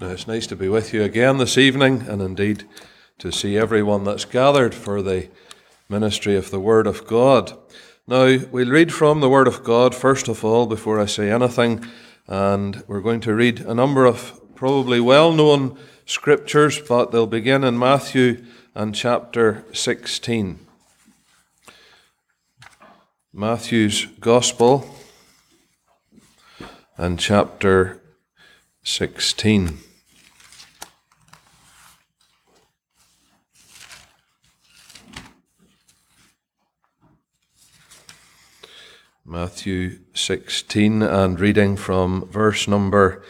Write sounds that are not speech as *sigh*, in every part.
Now, it's nice to be with you again this evening, and indeed to see everyone that's gathered for the ministry of the Word of God. Now, we'll read from the Word of God first of all before I say anything, and we're going to read a number of probably well known scriptures, but they'll begin in Matthew and chapter 16. Matthew's Gospel and chapter 16. Matthew 16 and reading from verse number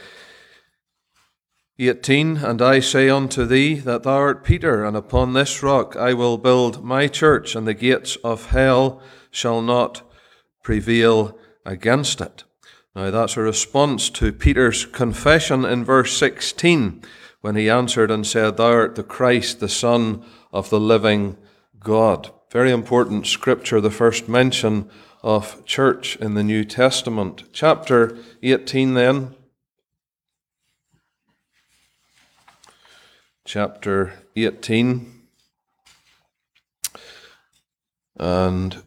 18 And I say unto thee that thou art Peter, and upon this rock I will build my church, and the gates of hell shall not prevail against it. Now that's a response to Peter's confession in verse 16 when he answered and said, Thou art the Christ, the Son of the living God. Very important scripture, the first mention of church in the New Testament. Chapter 18, then. Chapter 18. And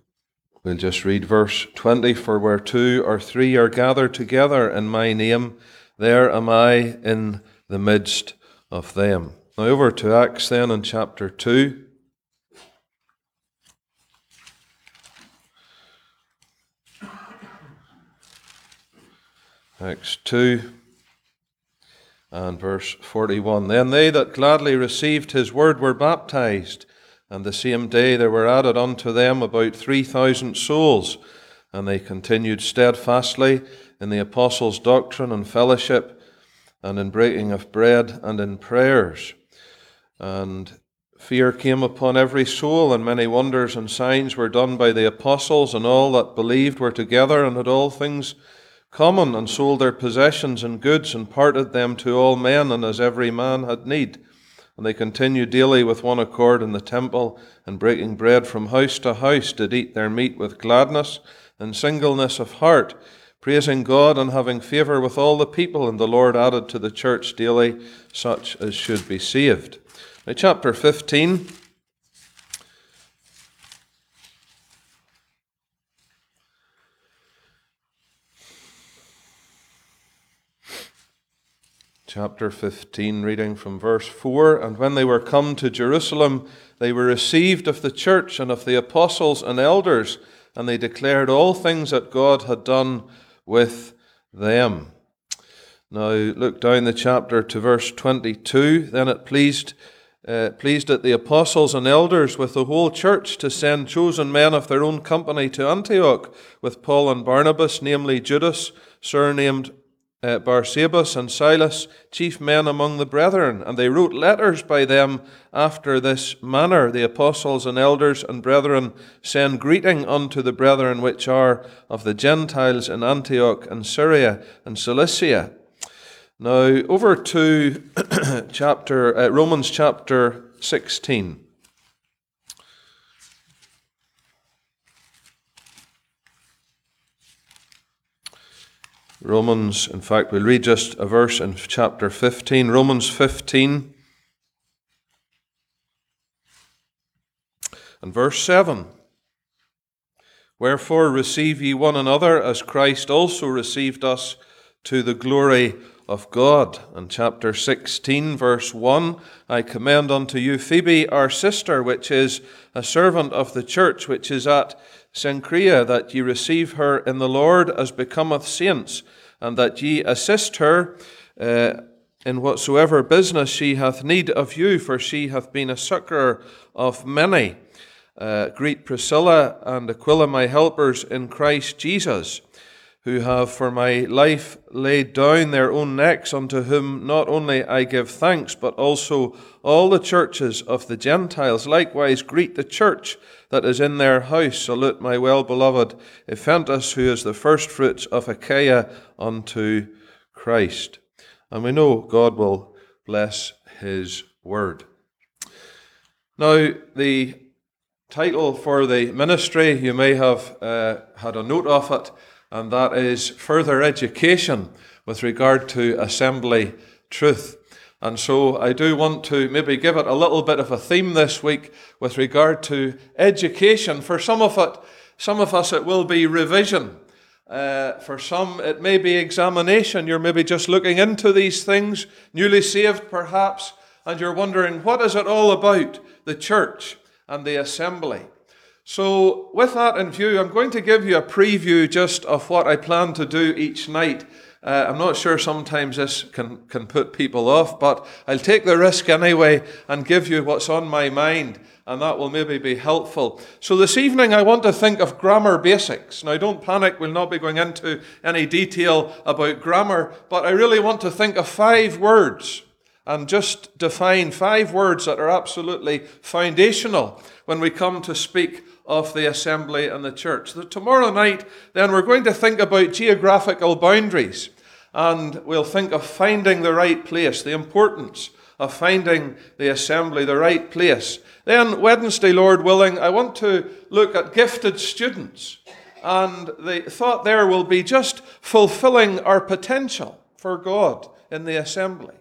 we'll just read verse 20 For where two or three are gathered together in my name, there am I in the midst of them. Now over to Acts then in chapter 2. Acts 2 and verse 41. Then they that gladly received his word were baptized, and the same day there were added unto them about 3,000 souls, and they continued steadfastly in the apostles' doctrine and fellowship, and in breaking of bread and in prayers. And fear came upon every soul, and many wonders and signs were done by the apostles, and all that believed were together and had all things common, and sold their possessions and goods, and parted them to all men, and as every man had need. And they continued daily with one accord in the temple, and breaking bread from house to house, did eat their meat with gladness and singleness of heart, praising God and having favour with all the people. And the Lord added to the church daily such as should be saved. Now, chapter 15. Chapter 15, reading from verse 4. And when they were come to Jerusalem, they were received of the church and of the apostles and elders, and they declared all things that God had done with them. Now, look down the chapter to verse 22. Then it pleased, uh, pleased it the apostles and elders with the whole church to send chosen men of their own company to Antioch with Paul and Barnabas, namely Judas, surnamed uh, Barsabas and Silas, chief men among the brethren, and they wrote letters by them after this manner. The apostles and elders and brethren send greeting unto the brethren which are of the Gentiles in Antioch and Syria and Cilicia. Now, over to *clears throat* chapter uh, Romans chapter 16. Romans, in fact, we'll read just a verse in chapter 15, Romans 15 and verse 7. Wherefore receive ye one another as Christ also received us to the glory of God. And chapter 16, verse 1 I commend unto you Phoebe, our sister, which is a servant of the church, which is at Cenchrea, that ye receive her in the Lord as becometh saints, and that ye assist her uh, in whatsoever business she hath need of you, for she hath been a succourer of many. Uh, greet Priscilla and Aquila, my helpers in Christ Jesus who have for my life laid down their own necks, unto whom not only I give thanks, but also all the churches of the Gentiles. Likewise, greet the church that is in their house. Salute my well beloved Epaphras, who is the firstfruits of Achaia unto Christ. And we know God will bless his word. Now, the title for the ministry, you may have uh, had a note of it and that is further education with regard to assembly truth. And so I do want to maybe give it a little bit of a theme this week with regard to education. For some of it, some of us it will be revision. Uh, for some, it may be examination. You're maybe just looking into these things, newly saved perhaps, and you're wondering, what is it all about, the church and the assembly? So, with that in view, I'm going to give you a preview just of what I plan to do each night uh, I'm not sure sometimes this can, can put people off, but I'll take the risk anyway and give you what's on my mind, and that will maybe be helpful. So this evening I want to think of grammar basics. Now don't panic, we'll not be going into any detail about grammar, but I really want to think of five words and just define five words that are absolutely foundational when we come to speak of the assembly and the church. So tomorrow night, then, we're going to think about geographical boundaries and we'll think of finding the right place, the importance of finding the assembly, the right place. Then, Wednesday, Lord willing, I want to look at gifted students. And the thought there will be just fulfilling our potential for God in the assembly.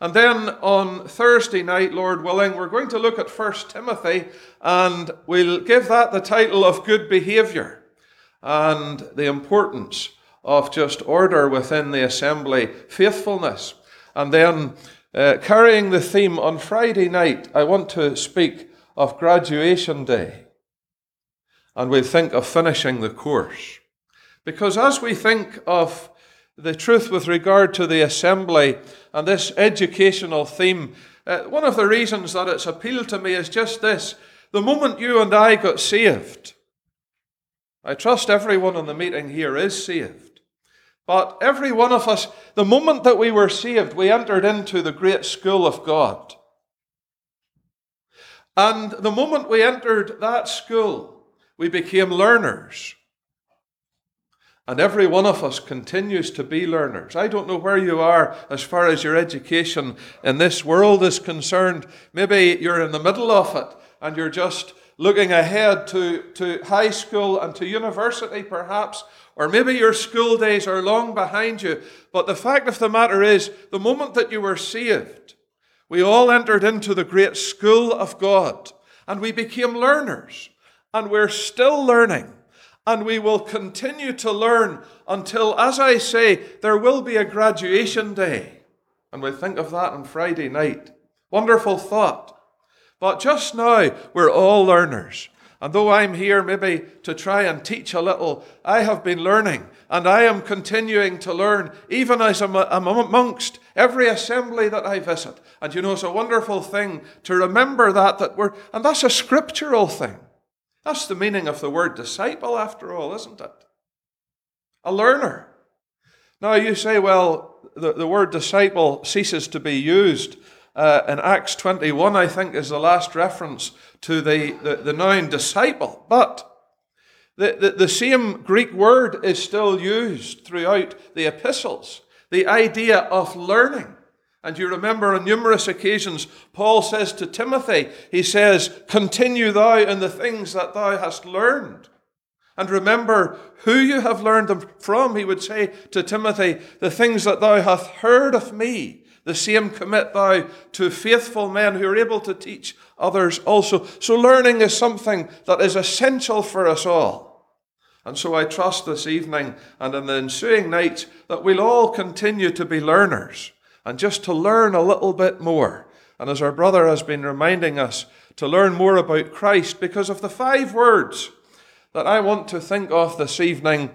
And then on Thursday night, Lord willing, we're going to look at 1 Timothy and we'll give that the title of good behavior and the importance of just order within the assembly, faithfulness. And then uh, carrying the theme on Friday night, I want to speak of graduation day. And we'll think of finishing the course. Because as we think of the truth with regard to the assembly and this educational theme, uh, one of the reasons that it's appealed to me is just this. The moment you and I got saved, I trust everyone in the meeting here is saved. But every one of us, the moment that we were saved, we entered into the great school of God. And the moment we entered that school, we became learners. And every one of us continues to be learners. I don't know where you are as far as your education in this world is concerned. Maybe you're in the middle of it and you're just looking ahead to, to high school and to university, perhaps. Or maybe your school days are long behind you. But the fact of the matter is, the moment that you were saved, we all entered into the great school of God and we became learners. And we're still learning and we will continue to learn until, as I say, there will be a graduation day. And we think of that on Friday night. Wonderful thought. But just now, we're all learners. And though I'm here maybe to try and teach a little, I have been learning and I am continuing to learn, even as I'm, amongst every assembly that I visit. And you know, it's a wonderful thing to remember that, that we're, and that's a scriptural thing. That's the meaning of the word disciple, after all, isn't it? A learner. Now you say, well, the, the word disciple ceases to be used. Uh, in Acts 21, I think, is the last reference to the, the, the noun disciple. But the, the, the same Greek word is still used throughout the epistles. The idea of learning. And you remember on numerous occasions, Paul says to Timothy, he says, Continue thou in the things that thou hast learned. And remember who you have learned them from, he would say to Timothy, The things that thou hast heard of me, the same commit thou to faithful men who are able to teach others also. So learning is something that is essential for us all. And so I trust this evening and in the ensuing nights that we'll all continue to be learners and just to learn a little bit more. And as our brother has been reminding us, to learn more about Christ because of the five words that I want to think of this evening.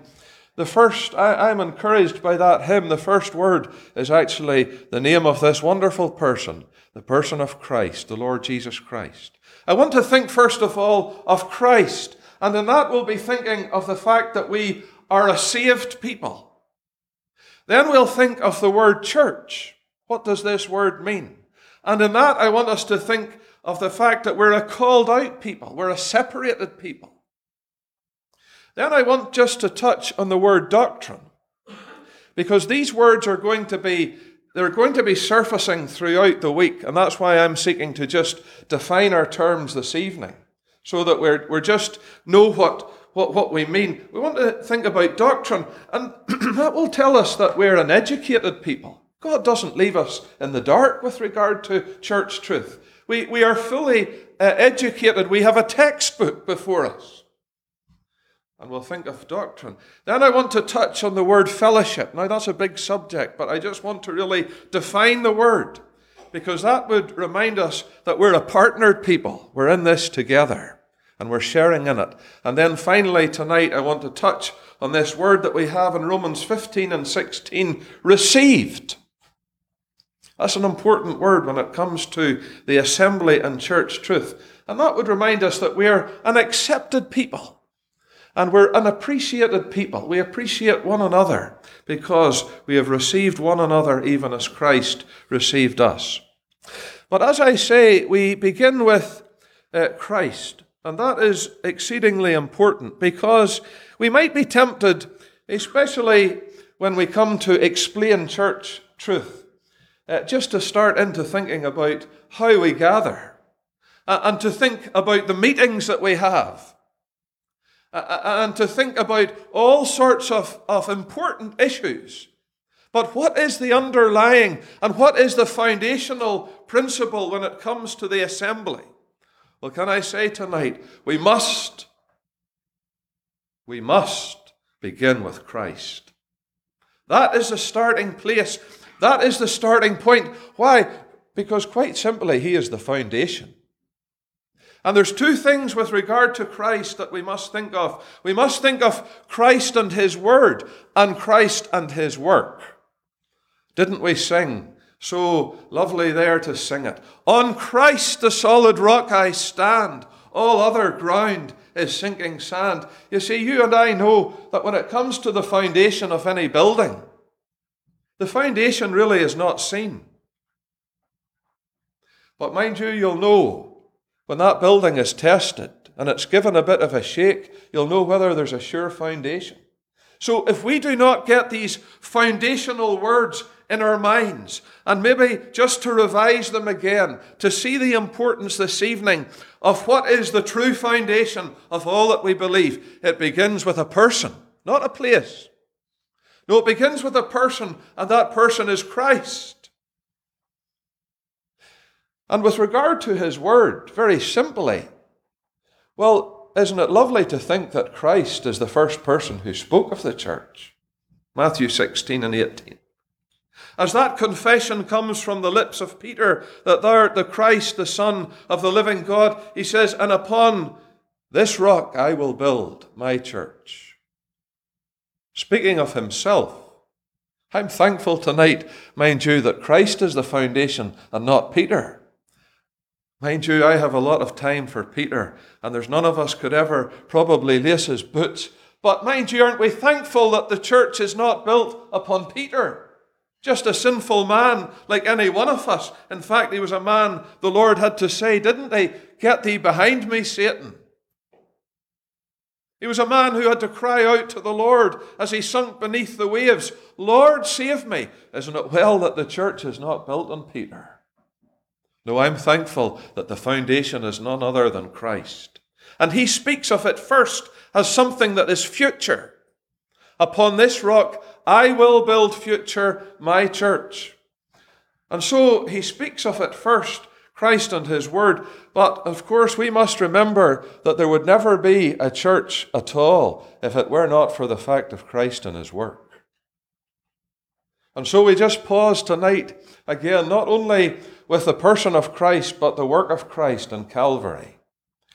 The first, I, am encouraged by that hymn. The first word is actually the name of this wonderful person, the person of Christ, the Lord Jesus Christ. I want to think first of all of Christ, and in that we'll be thinking of the fact that we are a saved people. Then we'll think of the word church. What does this word mean? And in that, I want us to think of the fact that we're a called out people, we're a separated people. Then I want just to touch on the word doctrine, because these words are going to be they're going to be surfacing throughout the week, and that's why I'm seeking to just define our terms this evening, so that we're, we're just know what, what, what we mean. We want to think about doctrine, and *clears throat* that will tell us that we're an educated people. God doesn't leave us in the dark with regard to church truth. We, we are fully uh, educated. We have a textbook before us. And we'll think of doctrine. Then I want to touch on the word fellowship. Now, that's a big subject, but I just want to really define the word because that would remind us that we're a partnered people. We're in this together and we're sharing in it. And then finally, tonight, I want to touch on this word that we have in Romans 15 and 16 received. That's an important word when it comes to the assembly and church truth. And that would remind us that we are an accepted people. And we're an appreciated people. We appreciate one another because we have received one another even as Christ received us. But as I say, we begin with uh, Christ. And that is exceedingly important because we might be tempted, especially when we come to explain church truth uh, just to start into thinking about how we gather uh, and to think about the meetings that we have uh, uh, and to think about all sorts of, of important issues. But what is the underlying and what is the foundational principle when it comes to the assembly? Well, can I say tonight, we must, we must begin with Christ. That is the starting place. That is the starting point. Why? Because quite simply, He is the foundation. And there's two things with regard to Christ that we must think of. We must think of Christ and His Word, and Christ and His work. Didn't we sing? So lovely there to sing it. On Christ the solid rock I stand, all other ground is sinking sand. You see, you and I know that when it comes to the foundation of any building, the foundation really is not seen. But mind you, you'll know when that building is tested and it's given a bit of a shake, you'll know whether there's a sure foundation. So if we do not get these foundational words in our minds, and maybe just to revise them again, to see the importance this evening of what is the true foundation of all that we believe, it begins with a person, not a place. No, it begins with a person, and that person is Christ. And with regard to his word, very simply, well, isn't it lovely to think that Christ is the first person who spoke of the church? Matthew 16 and 18. As that confession comes from the lips of Peter that thou art the Christ, the Son of the living God, he says, And upon this rock I will build my church speaking of himself. I'm thankful tonight, mind you, that Christ is the foundation and not Peter. Mind you, I have a lot of time for Peter, and there's none of us could ever probably lace his boots. But mind you, aren't we thankful that the church is not built upon Peter? Just a sinful man like any one of us. In fact, he was a man the Lord had to say, didn't he? Get thee behind me, Satan. He was a man who had to cry out to the Lord as he sunk beneath the waves, Lord, save me. Isn't it well that the church is not built on Peter? No, I'm thankful that the foundation is none other than Christ. And he speaks of it first as something that is future. Upon this rock I will build future my church. And so he speaks of it first Christ and His Word. But of course, we must remember that there would never be a church at all if it were not for the fact of Christ and His work. And so we just pause tonight again, not only with the person of Christ, but the work of Christ in Calvary.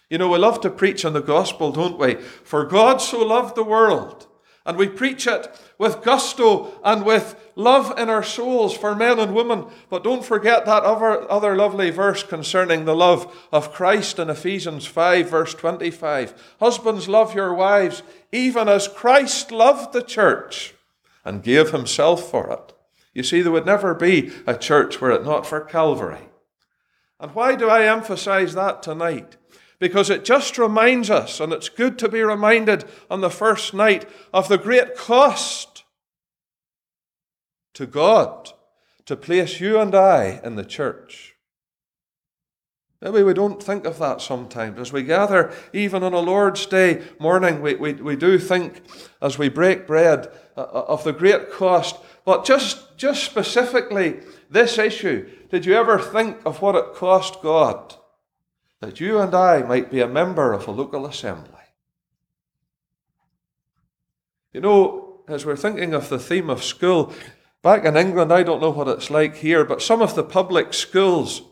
You know, we love to preach on the gospel, don't we? For God so loved the world and we preach it with gusto and with love in our souls for men and women. But don't forget that other, other lovely verse concerning the love of Christ in Ephesians 5, verse 25. Husbands, love your wives, even as Christ loved the church and gave himself for it. You see, there would never be a church were it not for Calvary. And why do I emphasize that tonight? Because it just reminds us, and it's good to be reminded on the first night, of the great cost to God to place you and I in the church. Maybe we don't think of that sometimes. As we gather, even on a Lord's Day morning, we, we, we do think, as we break bread, uh, uh, of the great cost but just, just specifically this issue, did you ever think of what it cost God that you and I might be a member of a local assembly? You know, as we're thinking of the theme of school, back in England, I don't know what it's like here, but some of the public schools,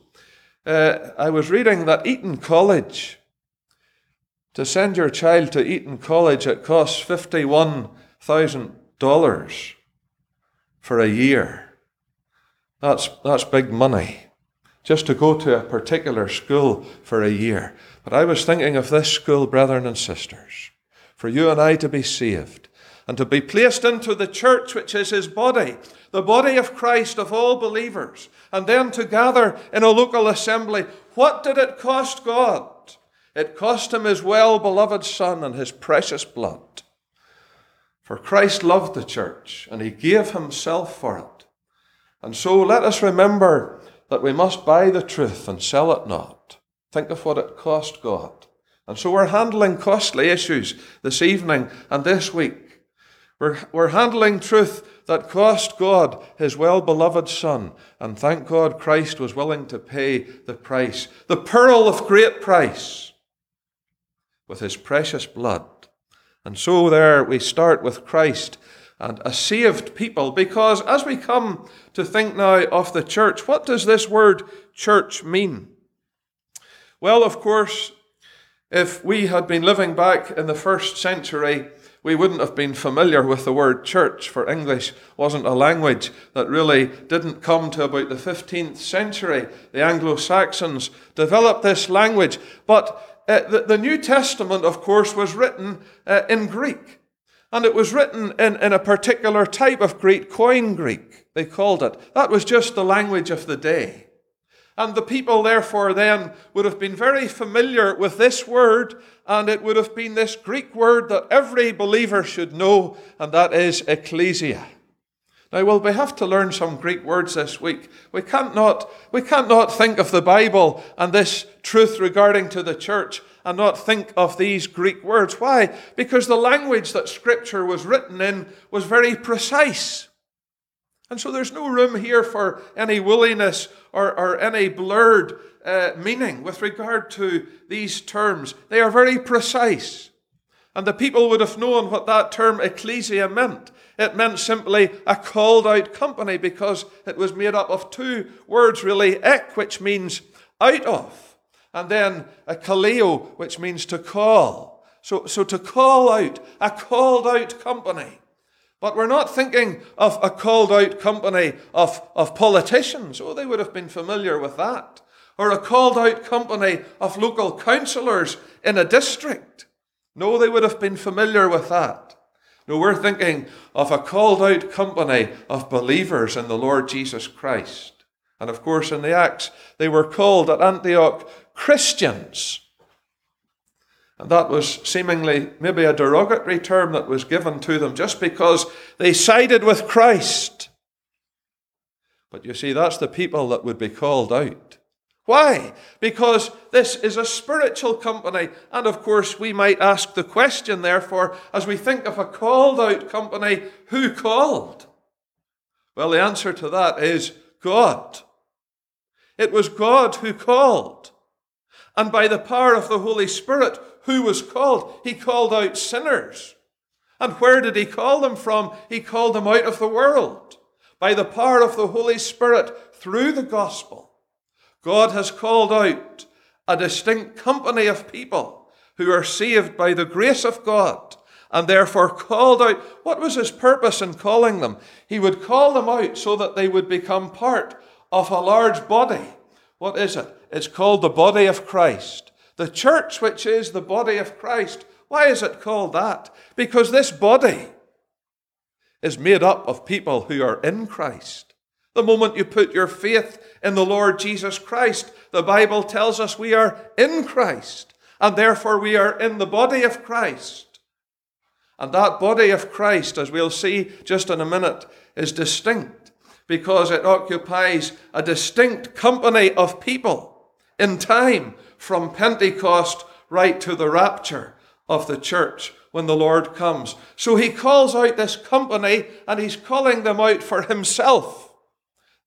uh, I was reading that Eton College, to send your child to Eton College, it costs $51,000 for a year. That's, that's big money. Just to go to a particular school for a year. But I was thinking of this school, brethren and sisters, for you and I to be saved and to be placed into the church, which is his body, the body of Christ of all believers, and then to gather in a local assembly. What did it cost God? It cost him his well beloved Son and his precious blood. For Christ loved the church, and he gave himself for it. And so let us remember that we must buy the truth and sell it not. Think of what it cost God. And so we're handling costly issues this evening and this week. We're, we're handling truth that cost God his well beloved Son, and thank God Christ was willing to pay the price, the pearl of great price, with his precious blood. And so there we start with Christ and a saved people, because as we come to think now of the church, what does this word church mean? Well, of course, if we had been living back in the first century, we wouldn't have been familiar with the word church, for English wasn't a language that really didn't come to about the 15th century. The Anglo Saxons developed this language. But uh, the, the, New Testament, of course, was written uh, in Greek. And it was written in, in a particular type of Greek, Koine Greek, they called it. That was just the language of the day. And the people, therefore, then would have been very familiar with this word, and it would have been this Greek word that every believer should know, and that is ecclesia. Now, will we have to learn some Greek words this week? We can't not, we can't not think of the Bible and this truth regarding to the church and not think of these Greek words. Why? Because the language that Scripture was written in was very precise. And so there's no room here for any williness or, or any blurred uh, meaning with regard to these terms. They are very precise. And the people would have known what that term ecclesia meant. It meant simply a called out company because it was made up of two words really, ek, which means out of, and then a kaleo, which means to call. So, so to call out, a called out company. But we're not thinking of a called out company of, of politicians. Oh, they would have been familiar with that. Or a called out company of local councillors in a district. No, they would have been familiar with that. No, we're thinking of a called out company of believers in the Lord Jesus Christ. And of course, in the Acts, they were called at Antioch Christians. And that was seemingly maybe a derogatory term that was given to them just because they sided with Christ. But you see, that's the people that would be called out. Why? Because this is a spiritual company. And of course, we might ask the question, therefore, as we think of a called out company, who called? Well, the answer to that is God. It was God who called. And by the power of the Holy Spirit, who was called? He called out sinners. And where did he call them from? He called them out of the world by the power of the Holy Spirit through the gospel. God has called out a distinct company of people who are saved by the grace of God and therefore called out. What was his purpose in calling them? He would call them out so that they would become part of a large body. What is it? It's called the body of Christ. The church, which is the body of Christ. Why is it called that? Because this body is made up of people who are in Christ. The moment you put your faith in the Lord Jesus Christ, the Bible tells us we are in Christ, and therefore we are in the body of Christ. And that body of Christ, as we'll see just in a minute, is distinct because it occupies a distinct company of people in time from Pentecost right to the rapture of the church when the Lord comes. So he calls out this company and he's calling them out for himself.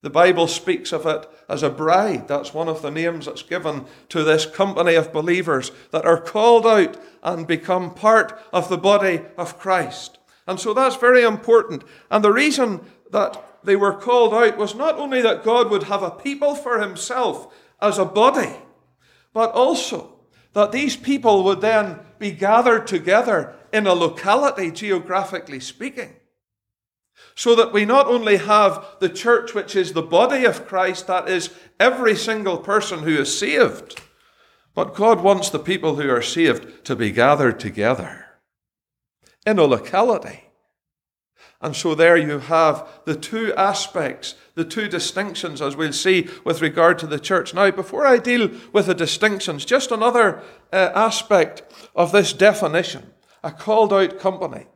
The Bible speaks of it as a bride. That's one of the names that's given to this company of believers that are called out and become part of the body of Christ. And so that's very important. And the reason that they were called out was not only that God would have a people for himself as a body, but also that these people would then be gathered together in a locality, geographically speaking. So that we not only have the church, which is the body of Christ, that is every single person who is saved, but God wants the people who are saved to be gathered together in a locality. And so there you have the two aspects, the two distinctions, as we'll see with regard to the church. Now, before I deal with the distinctions, just another uh, aspect of this definition a called out company.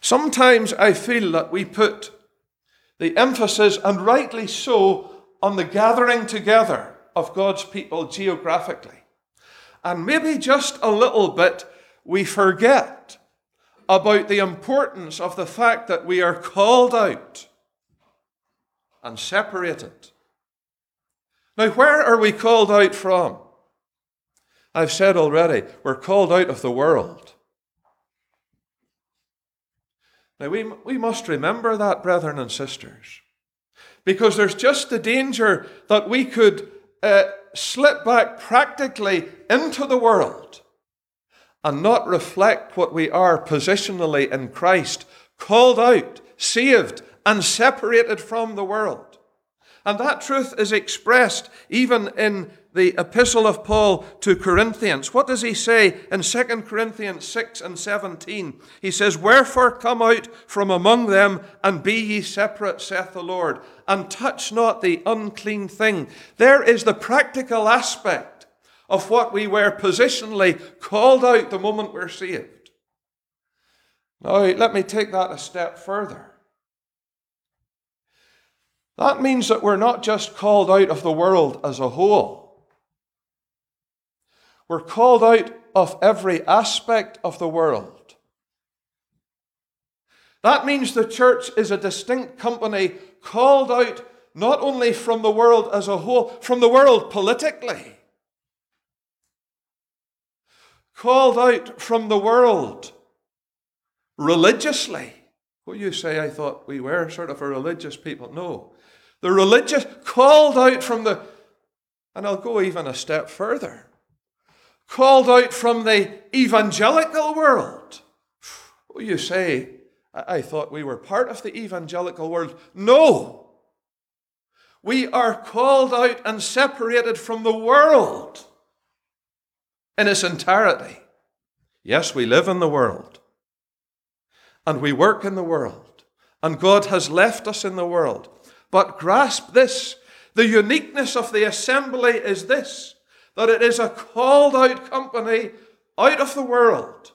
Sometimes I feel that we put the emphasis, and rightly so, on the gathering together of God's people geographically. And maybe just a little bit we forget about the importance of the fact that we are called out and separated. Now, where are we called out from? I've said already, we're called out of the world. Now, we, we must remember that, brethren and sisters, because there's just the danger that we could uh, slip back practically into the world and not reflect what we are positionally in Christ, called out, saved, and separated from the world. And that truth is expressed even in the epistle of Paul to Corinthians. What does he say in 2 Corinthians 6 and 17? He says, Wherefore come out from among them and be ye separate, saith the Lord, and touch not the unclean thing. There is the practical aspect of what we were positionally called out the moment we're saved. Now, let me take that a step further. That means that we're not just called out of the world as a whole. We're called out of every aspect of the world. That means the church is a distinct company called out not only from the world as a whole, from the world politically, called out from the world religiously. What you say, I thought we were sort of a religious people. No. The religious called out from the, and I'll go even a step further, called out from the evangelical world. What you say, I thought we were part of the evangelical world. No. We are called out and separated from the world in its entirety. Yes, we live in the world and we work in the world, and God has left us in the world. But grasp this the uniqueness of the assembly is this that it is a called out company out of the world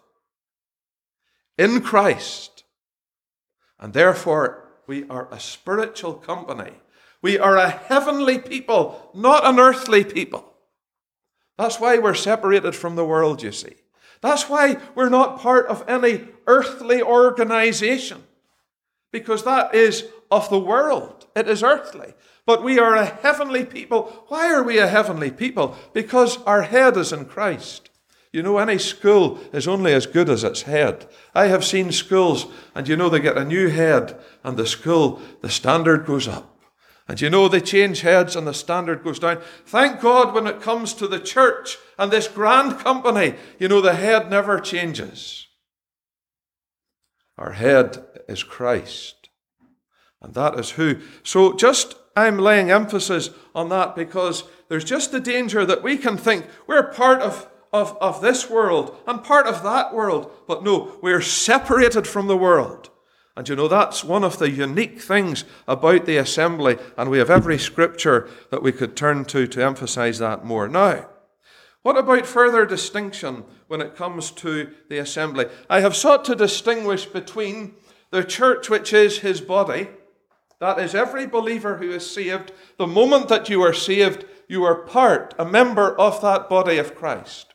in Christ. And therefore, we are a spiritual company. We are a heavenly people, not an earthly people. That's why we're separated from the world, you see. That's why we're not part of any earthly organization, because that is of the world. It is earthly. But we are a heavenly people. Why are we a heavenly people? Because our head is in Christ. You know, any school is only as good as its head. I have seen schools, and you know, they get a new head, and the school, the standard goes up. And you know, they change heads and the standard goes down. Thank God when it comes to the church and this grand company, you know, the head never changes. Our head is Christ. And that is who. So just, I'm laying emphasis on that because there's just the danger that we can think we're part of, of, of this world and part of that world. But no, we're separated from the world. And you know, that's one of the unique things about the assembly, and we have every scripture that we could turn to to emphasize that more. Now, what about further distinction when it comes to the assembly? I have sought to distinguish between the church, which is his body, that is, every believer who is saved, the moment that you are saved, you are part, a member of that body of Christ.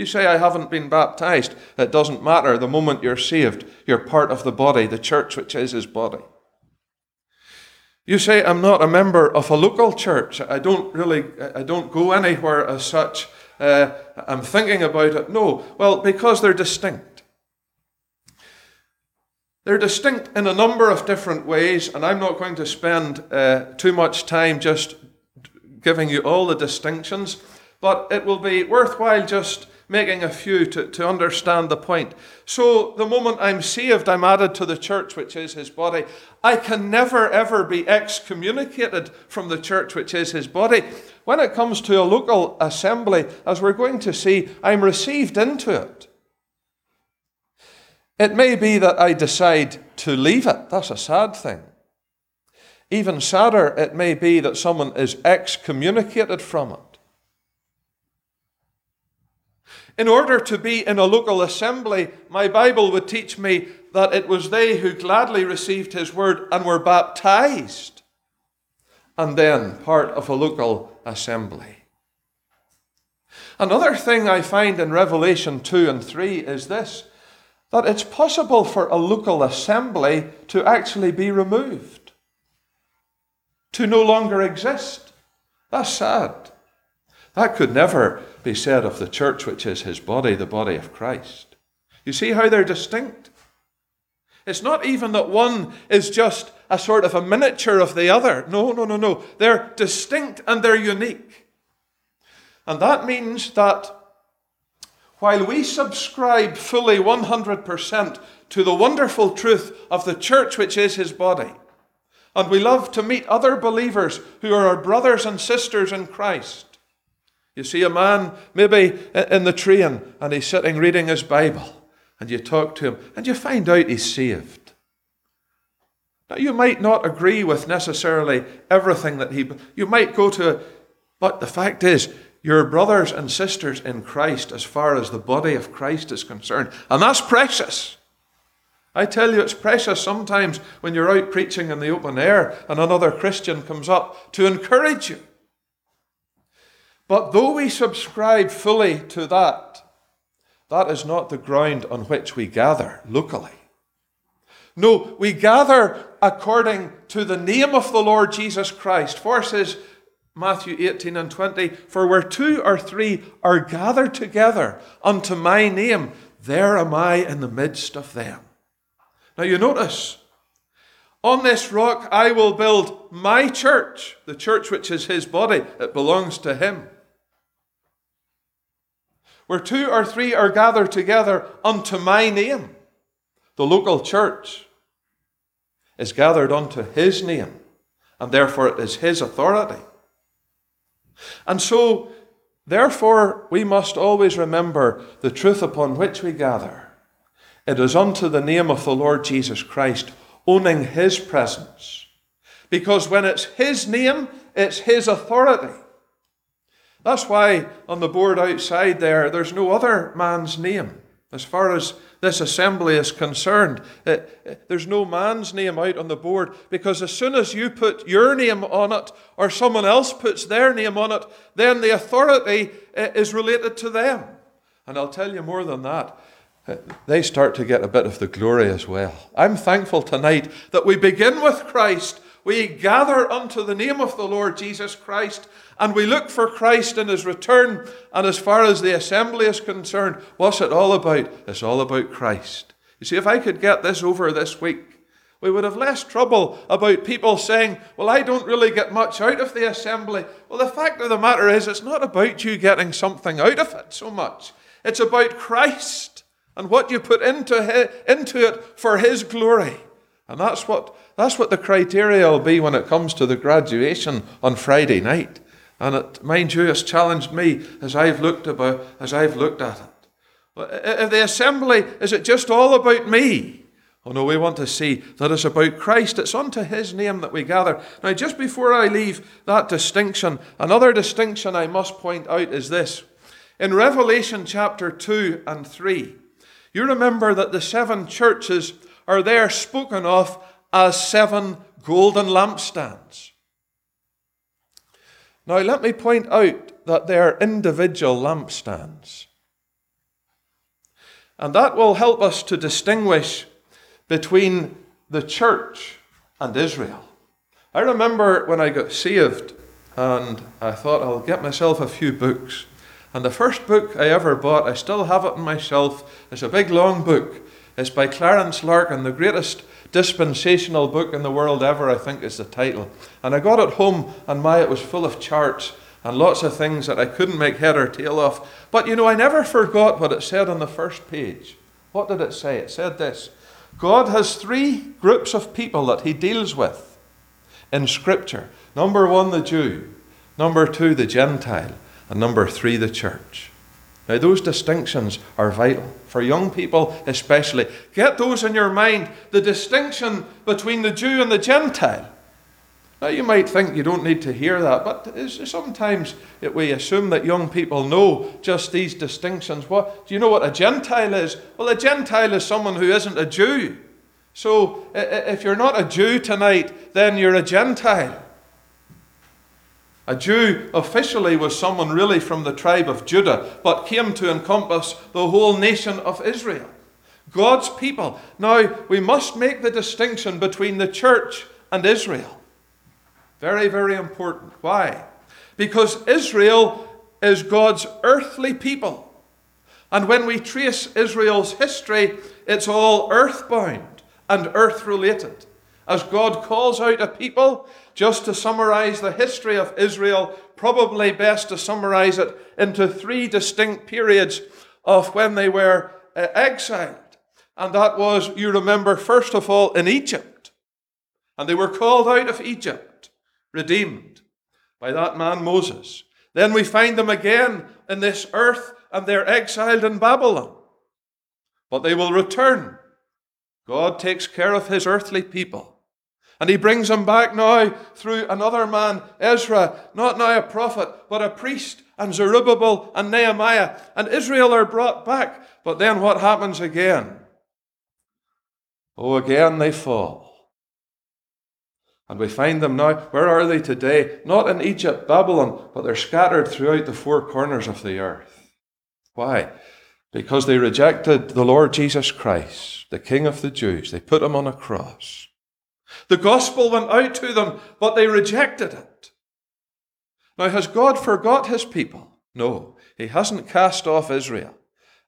You say, I haven't been baptized. It doesn't matter. The moment you're saved, you're part of the body, the church, which is his body. You say, I'm not a member of a local church. I don't really, I don't go anywhere as such. Uh, I'm thinking about it. No. Well, because they're distinct. They're distinct in a number of different ways, and I'm not going to spend uh, too much time just giving you all the distinctions, but it will be worthwhile just making a few to, to understand the point. So, the moment I'm saved, I'm added to the church, which is his body. I can never, ever be excommunicated from the church, which is his body. When it comes to a local assembly, as we're going to see, I'm received into it. It may be that I decide to leave it. That's a sad thing. Even sadder, it may be that someone is excommunicated from it. In order to be in a local assembly, my Bible would teach me that it was they who gladly received his word and were baptized, and then part of a local assembly. Another thing I find in Revelation 2 and 3 is this that it's possible for a local assembly to actually be removed, to no longer exist. That's sad. That could never be said of the church, which is his body, the body of Christ. You see how they're distinct? It's not even that one is just a sort of a miniature of the other. No, no, no, no. They're distinct and they're unique. And that means that while we subscribe fully 100% to the wonderful truth of the church, which is his body, and we love to meet other believers who are our brothers and sisters in Christ, you see a man maybe in the train and he's sitting reading his Bible, and you talk to him and you find out he's saved. Now, you might not agree with necessarily everything that he, you might go to, but the fact is, you're brothers and sisters in Christ as far as the body of Christ is concerned, and that's precious. I tell you, it's precious sometimes when you're out preaching in the open air and another Christian comes up to encourage you. But though we subscribe fully to that, that is not the ground on which we gather locally. No, we gather according to the name of the Lord Jesus Christ. For says Matthew 18 and 20, For where two or three are gathered together unto my name, there am I in the midst of them. Now you notice, on this rock I will build my church, the church which is his body, it belongs to him. Where two or three are gathered together unto my name, the local church is gathered unto his name, and therefore it is his authority. And so, therefore, we must always remember the truth upon which we gather. It is unto the name of the Lord Jesus Christ, owning his presence. Because when it's his name, it's his authority. That's why on the board outside there, there's no other man's name. As far as this assembly is concerned, it, it, there's no man's name out on the board because as soon as you put your name on it or someone else puts their name on it, then the authority uh, is related to them. And I'll tell you more than that. They start to get a bit of the glory as well. I'm thankful tonight that we begin with Christ we gather unto the name of the Lord Jesus Christ and we look for Christ in his return. And as far as the assembly is concerned, what's it all about? It's all about Christ. You see, if I could get this over this week, we would have less trouble about people saying, Well, I don't really get much out of the assembly. Well, the fact of the matter is, it's not about you getting something out of it so much. It's about Christ and what you put into, into it for His glory. And that's what, that's what the criteria will be when it comes to the graduation on Friday night. And it, mind you, has challenged me as I've looked about, as I've looked at it. If the assembly, is it just all about me? Oh no, we want to see that it's about Christ. It's unto his name that we gather. Now, just before I leave that distinction, another distinction I must point out is this. In Revelation chapter 2 and 3, you remember that the seven churches are there spoken of as seven golden lampstands. Now, let me point out that they are individual lampstands. And that will help us to distinguish between the church and Israel. I remember when I got saved and I thought I'll get myself a few books. And the first book I ever bought, I still have it on my shelf, it's a big long book. It's by Clarence Larkin, the greatest dispensational book in the world ever, I think is the title. And I got it home, and my, it was full of charts and lots of things that I couldn't make head or tail of. But you know, I never forgot what it said on the first page. What did it say? It said this God has three groups of people that he deals with in Scripture. Number one, the Jew. Number two, the Gentile. And number three, the church. Now, those distinctions are vital for young people, especially. Get those in your mind the distinction between the Jew and the Gentile. Now, you might think you don't need to hear that, but sometimes we assume that young people know just these distinctions. What, do you know what a Gentile is? Well, a Gentile is someone who isn't a Jew. So, if you're not a Jew tonight, then you're a Gentile. A Jew officially was someone really from the tribe of Judah, but came to encompass the whole nation of Israel. God's people. Now, we must make the distinction between the church and Israel. Very, very important. Why? Because Israel is God's earthly people. And when we trace Israel's history, it's all earthbound and earth related as God calls out a people. Just to summarize the history of Israel, probably best to summarize it into three distinct periods of when they were uh, exiled. And that was, you remember, first of all, in Egypt. And they were called out of Egypt, redeemed by that man Moses. Then we find them again in this earth, and they're exiled in Babylon. But they will return. God takes care of his earthly people. And he brings them back now through another man, Ezra, not now a prophet, but a priest, and Zerubbabel and Nehemiah. And Israel are brought back. But then what happens again? Oh, again they fall. And we find them now. Where are they today? Not in Egypt, Babylon, but they're scattered throughout the four corners of the earth. Why? Because they rejected the Lord Jesus Christ, the King of the Jews. They put him on a cross. The gospel went out to them, but they rejected it. Now, has God forgot his people? No, he hasn't cast off Israel.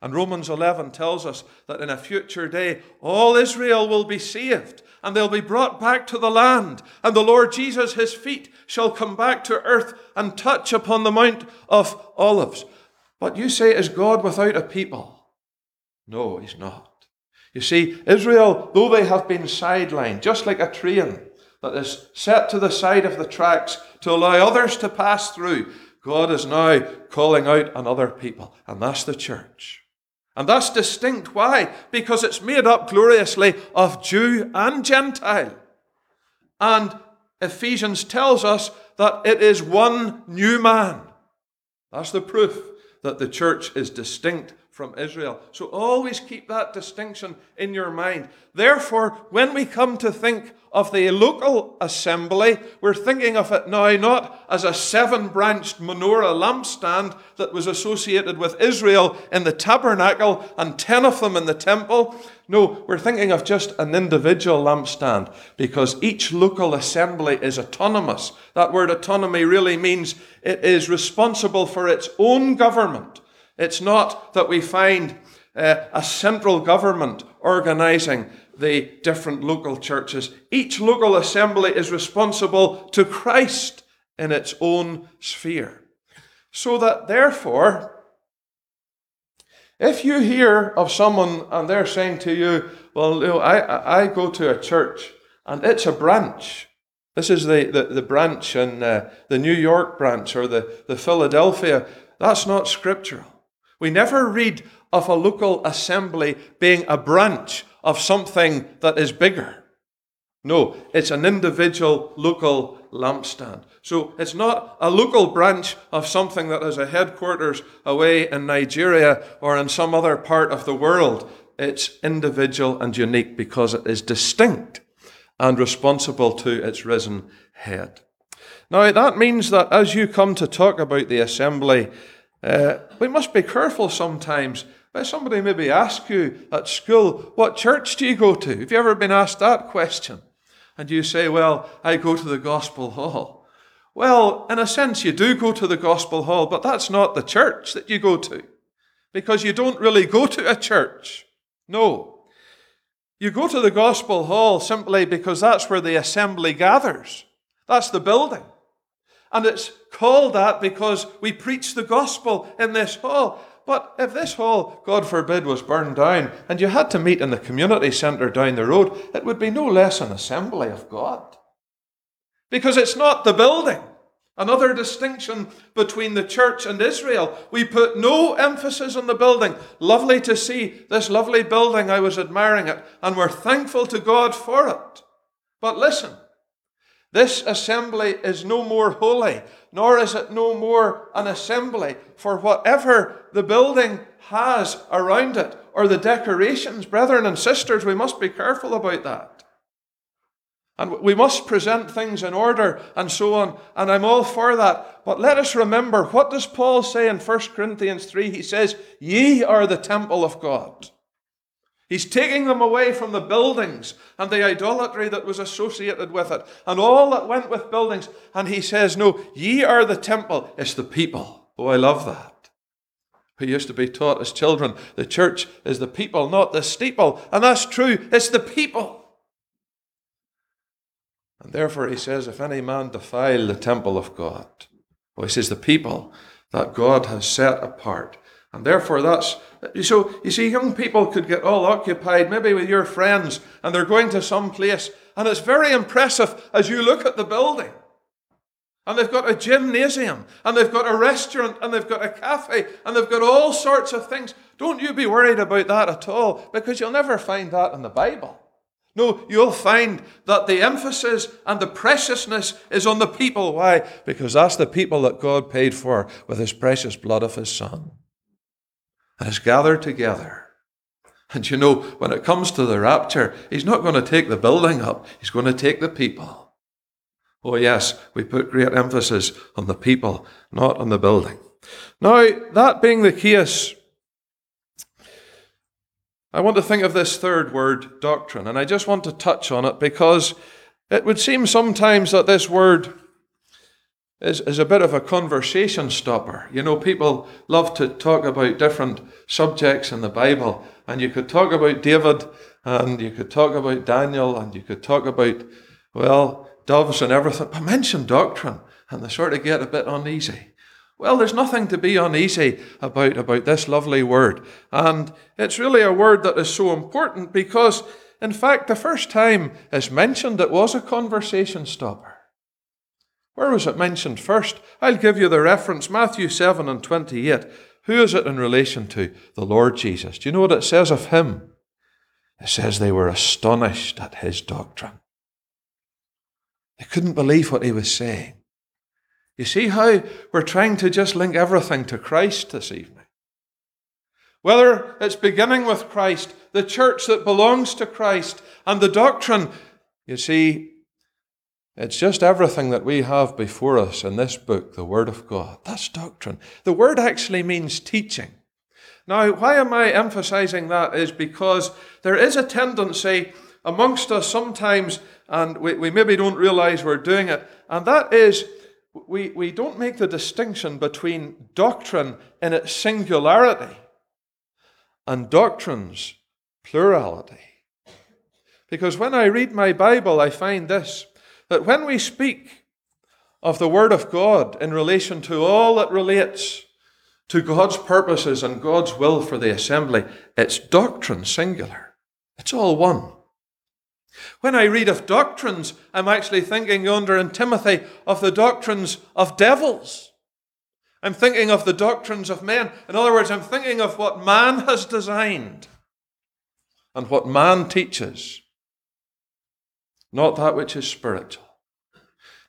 And Romans 11 tells us that in a future day, all Israel will be saved and they'll be brought back to the land. And the Lord Jesus, his feet, shall come back to earth and touch upon the Mount of Olives. But you say, is God without a people? No, he's not. You see, Israel, though they have been sidelined, just like a train that is set to the side of the tracks to allow others to pass through, God is now calling out another people, and that's the church. And that's distinct. Why? Because it's made up gloriously of Jew and Gentile. And Ephesians tells us that it is one new man. That's the proof that the church is distinct from Israel. So always keep that distinction in your mind. Therefore, when we come to think of the local assembly, we're thinking of it now not as a seven branched menorah lampstand that was associated with Israel in the tabernacle and ten of them in the temple. No, we're thinking of just an individual lampstand because each local assembly is autonomous. That word autonomy really means it is responsible for its own government. It's not that we find uh, a central government organizing the different local churches. Each local assembly is responsible to Christ in its own sphere. So that therefore, if you hear of someone and they're saying to you, well, you know, I, I go to a church and it's a branch. This is the, the, the branch in uh, the New York branch or the, the Philadelphia. That's not scriptural. We never read of a local assembly being a branch of something that is bigger. No, it's an individual local lampstand. So it's not a local branch of something that has a headquarters away in Nigeria or in some other part of the world. It's individual and unique because it is distinct and responsible to its risen head. Now, that means that as you come to talk about the assembly, uh, we must be careful sometimes But somebody maybe ask you at school, what church do you go to? Have you ever been asked that question? And you say, well, I go to the gospel hall. Well, in a sense, you do go to the gospel hall, but that's not the church that you go to. Because you don't really go to a church. No. You go to the gospel hall simply because that's where the assembly gathers. That's the building. And it's called that because we preach the gospel in this hall. But if this hall, God forbid, was burned down and you had to meet in the community centre down the road, it would be no less an assembly of God. Because it's not the building. Another distinction between the church and Israel. We put no emphasis on the building. Lovely to see this lovely building. I was admiring it, and we're thankful to God for it. But listen, this assembly is no more holy, nor is it no more an assembly for whatever the building has around it or the decorations. Brethren and sisters, we must be careful about that. And we must present things in order and so on, and I'm all for that. But let us remember, what does Paul say in 1 Corinthians 3? He says, Ye are the temple of God. He's taking them away from the buildings and the idolatry that was associated with it and all that went with buildings. And he says, No, ye are the temple. It's the people. Oh, I love that. We used to be taught as children the church is the people, not the steeple. And that's true. It's the people. And therefore, he says, If any man defile the temple of God, well, he says, the people that God has set apart. And therefore, that's so you see, young people could get all occupied, maybe with your friends, and they're going to some place, and it's very impressive as you look at the building. And they've got a gymnasium, and they've got a restaurant, and they've got a cafe, and they've got all sorts of things. Don't you be worried about that at all, because you'll never find that in the Bible. No, you'll find that the emphasis and the preciousness is on the people. Why? Because that's the people that God paid for with his precious blood of his Son is gathered together. And you know, when it comes to the rapture, he's not going to take the building up, he's going to take the people. Oh, yes, we put great emphasis on the people, not on the building. Now, that being the case, I want to think of this third word, doctrine, and I just want to touch on it because it would seem sometimes that this word is, is a bit of a conversation stopper. You know, people love to talk about different subjects in the Bible, and you could talk about David, and you could talk about Daniel, and you could talk about, well, doves and everything, but mention doctrine, and they sort of get a bit uneasy. Well, there's nothing to be uneasy about, about this lovely word. And it's really a word that is so important because, in fact, the first time it's mentioned, it was a conversation stopper. Where was it mentioned first? I'll give you the reference Matthew 7 and 28. Who is it in relation to? The Lord Jesus. Do you know what it says of him? It says they were astonished at his doctrine. They couldn't believe what he was saying. You see how we're trying to just link everything to Christ this evening? Whether it's beginning with Christ, the church that belongs to Christ, and the doctrine, you see, it's just everything that we have before us in this book, the Word of God. That's doctrine. The word actually means teaching. Now, why am I emphasizing that? Is because there is a tendency amongst us sometimes, and we, we maybe don't realize we're doing it, and that is we, we don't make the distinction between doctrine in its singularity and doctrine's plurality. Because when I read my Bible, I find this that when we speak of the Word of God in relation to all that relates to God's purposes and God's will for the assembly, it's doctrine singular. It's all one. When I read of doctrines, I'm actually thinking yonder in Timothy of the doctrines of devils. I'm thinking of the doctrines of men. In other words, I'm thinking of what man has designed and what man teaches not that which is spiritual.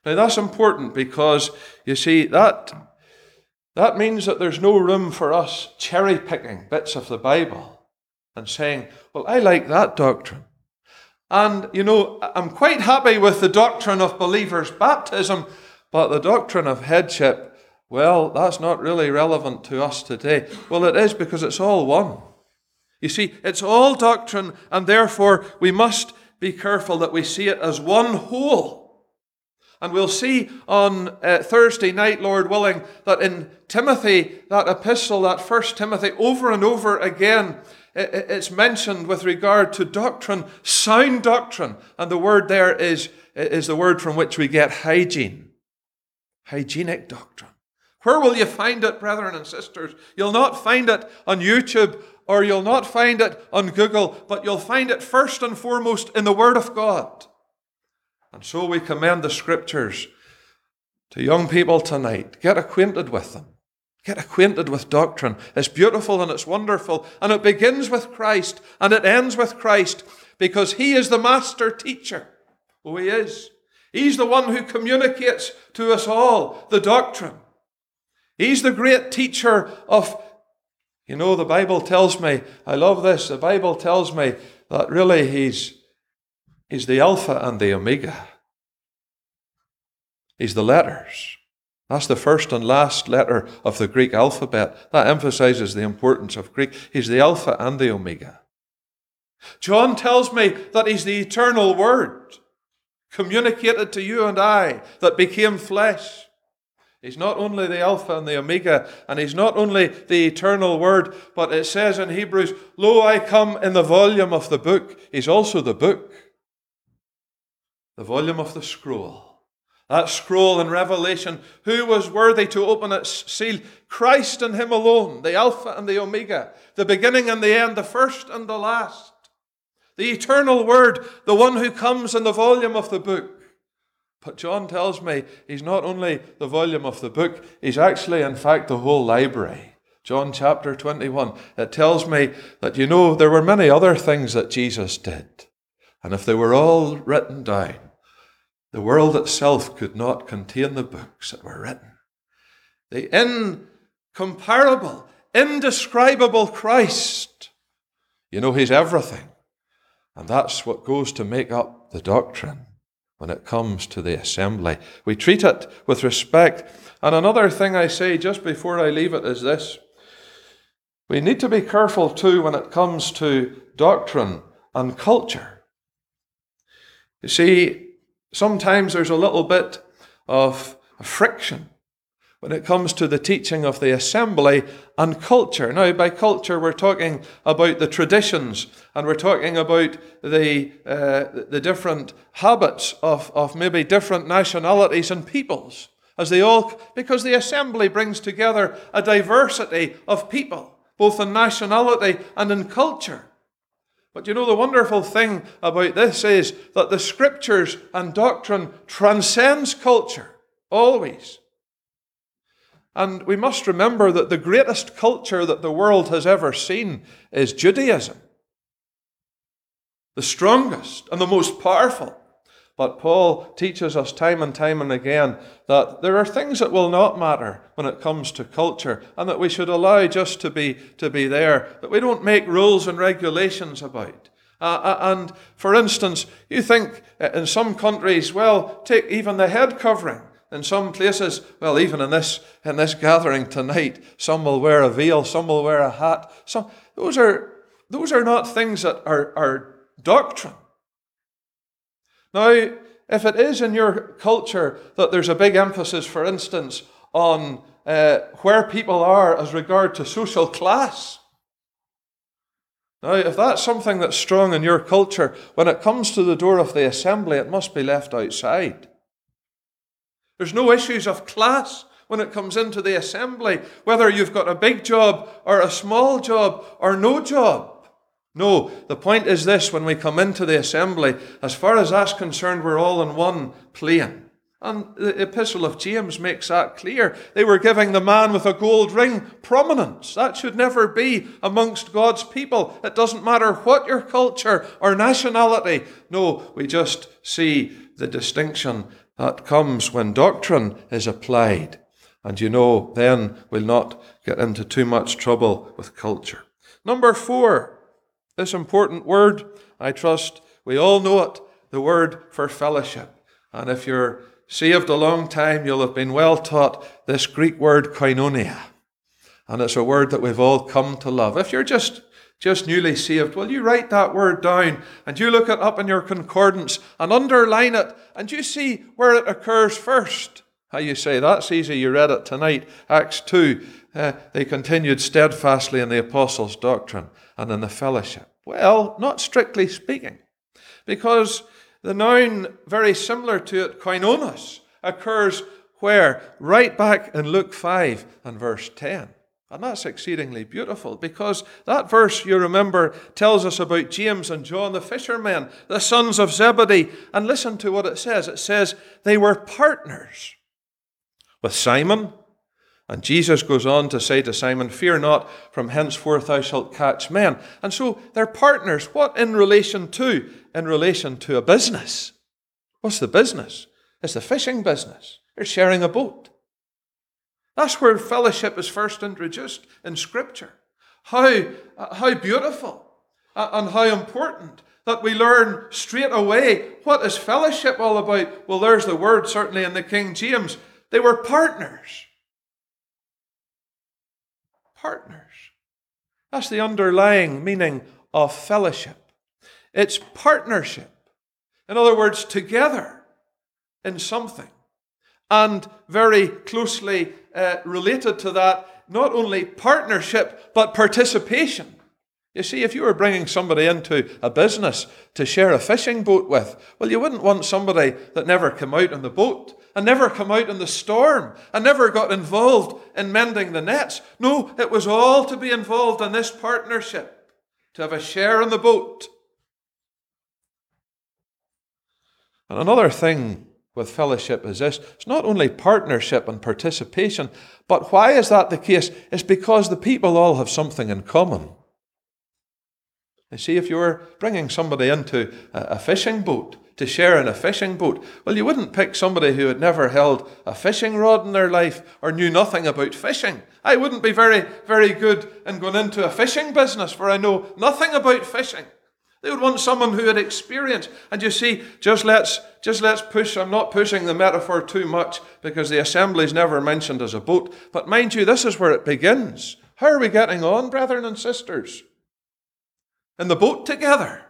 Now that's important because you see that that means that there's no room for us cherry picking bits of the Bible and saying, "Well, I like that doctrine." And you know, I'm quite happy with the doctrine of believers' baptism, but the doctrine of headship, well, that's not really relevant to us today. Well, it is because it's all one. You see, it's all doctrine, and therefore we must be careful that we see it as one whole. And we'll see on uh, Thursday night, Lord willing, that in Timothy, that epistle, that first Timothy, over and over again, it's mentioned with regard to doctrine, sound doctrine. And the word there is, is the word from which we get hygiene. Hygienic doctrine. Where will you find it, brethren and sisters? You'll not find it on YouTube or you'll not find it on Google, but you'll find it first and foremost in the Word of God. And so we commend the Scriptures to young people tonight. Get acquainted with them. Get acquainted with doctrine. It's beautiful and it's wonderful. And it begins with Christ and it ends with Christ because He is the master teacher. Oh, He is. He's the one who communicates to us all the doctrine. He's the great teacher of, you know, the Bible tells me, I love this, the Bible tells me that really he's, he's the Alpha and the Omega. He's the letters. That's the first and last letter of the Greek alphabet. That emphasizes the importance of Greek. He's the Alpha and the Omega. John tells me that he's the eternal Word, communicated to you and I, that became flesh. He's not only the Alpha and the Omega, and He's not only the eternal Word, but it says in Hebrews, Lo, I come in the volume of the book. He's also the book, the volume of the scroll. That scroll in Revelation, who was worthy to open its seal? Christ and Him alone, the Alpha and the Omega, the beginning and the end, the first and the last. The eternal Word, the one who comes in the volume of the book. But John tells me he's not only the volume of the book, he's actually, in fact, the whole library. John chapter 21. It tells me that, you know, there were many other things that Jesus did. And if they were all written down, the world itself could not contain the books that were written. The incomparable, indescribable Christ. You know, He's everything. And that's what goes to make up the doctrine when it comes to the assembly. We treat it with respect. And another thing I say just before I leave it is this we need to be careful too when it comes to doctrine and culture. You see, Sometimes there's a little bit of friction when it comes to the teaching of the assembly and culture. Now, by culture, we're talking about the traditions and we're talking about the, uh, the different habits of, of maybe different nationalities and peoples. As they all, because the assembly brings together a diversity of people, both in nationality and in culture. But you know, the wonderful thing about this is that the scriptures and doctrine transcends culture, always. And we must remember that the greatest culture that the world has ever seen is Judaism. The strongest and the most powerful. But Paul teaches us time and time and again that there are things that will not matter when it comes to culture and that we should allow just to be, to be there, that we don't make rules and regulations about. Uh, uh and for instance, you think uh, in some countries, well, take even the head covering. In some places, well, even in this, in this gathering tonight, some will wear a veil, some will wear a hat. Some, those, are, those are not things that are, are doctrine. Now, if it is in your culture that there's a big emphasis, for instance, on uh, where people are as regard to social class, now, if that's something that's strong in your culture, when it comes to the door of the assembly, it must be left outside. There's no issues of class when it comes into the assembly, whether you've got a big job or a small job or no job. No, the point is this when we come into the assembly, as far as that's concerned, we're all in one plane. And the epistle of James makes that clear. They were giving the man with a gold ring prominence. That should never be amongst God's people. It doesn't matter what your culture or nationality. No, we just see the distinction that comes when doctrine is applied. And you know, then we'll not get into too much trouble with culture. Number four, this important word, I trust we all know it, the word for fellowship. And if you're saved a long time, you'll have been well taught this Greek word koinonia. And it's a word that we've all come to love. If you're just just newly saved, will you write that word down and you look it up in your concordance and underline it and you see where it occurs first? How you say, that's easy, you read it tonight. Acts 2, uh, they continued steadfastly in the apostles' doctrine and in the fellowship. Well, not strictly speaking, because the noun very similar to it, koinonos, occurs where? Right back in Luke 5 and verse 10. And that's exceedingly beautiful because that verse, you remember, tells us about James and John, the fishermen, the sons of Zebedee. And listen to what it says it says they were partners with Simon. And Jesus goes on to say to Simon, Fear not, from henceforth thou shalt catch men. And so they're partners. What in relation to? In relation to a business. What's the business? It's the fishing business. They're sharing a boat. That's where fellowship is first introduced in Scripture. How, how beautiful uh, and how important that we learn straight away what is fellowship all about. Well, there's the word certainly in the King James. They were partners. Partners. That's the underlying meaning of fellowship. It's partnership. In other words, together in something. And very closely uh, related to that, not only partnership, but participation. You see, if you were bringing somebody into a business to share a fishing boat with, well, you wouldn't want somebody that never came out on the boat and never come out in the storm and never got involved in mending the nets. No, it was all to be involved in this partnership, to have a share in the boat. And another thing with fellowship is this it's not only partnership and participation, but why is that the case? It's because the people all have something in common. You see, if you were bringing somebody into a fishing boat to share in a fishing boat, well, you wouldn't pick somebody who had never held a fishing rod in their life or knew nothing about fishing. I wouldn't be very, very good in going into a fishing business, for I know nothing about fishing. They would want someone who had experience. And you see, just let's just let's push. I'm not pushing the metaphor too much because the assembly is never mentioned as a boat. But mind you, this is where it begins. How are we getting on, brethren and sisters? In the boat together.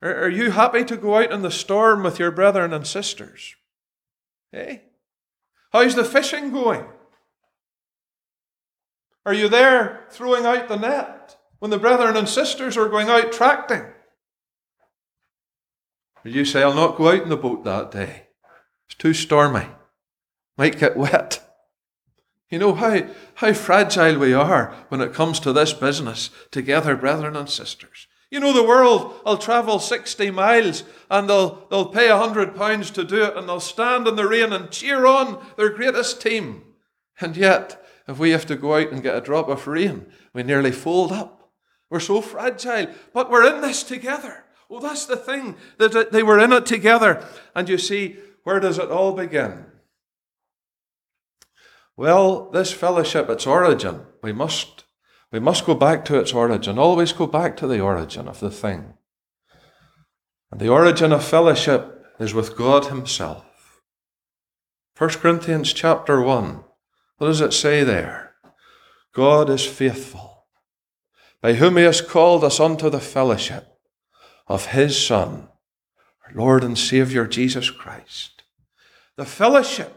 Are, are you happy to go out in the storm with your brethren and sisters? Hey? How's the fishing going? Are you there throwing out the net? When the brethren and sisters are going out tracting. You say, I'll not go out in the boat that day. It's too stormy. Might get wet. You know how, how fragile we are when it comes to this business together, brethren and sisters. You know, the world I'll travel 60 miles and they'll, they'll pay a hundred pounds to do it and they'll stand in the rain and cheer on their greatest team. And yet, if we have to go out and get a drop of rain, we nearly fold up. We're so fragile, but we're in this together. Oh, that's the thing, that they were in it together. And you see, where does it all begin? Well, this fellowship, its origin, we must, we must go back to its origin, always go back to the origin of the thing. And the origin of fellowship is with God Himself. 1 Corinthians chapter 1, what does it say there? God is faithful by whom he has called us unto the fellowship of his Son, our Lord and Saviour Jesus Christ. The fellowship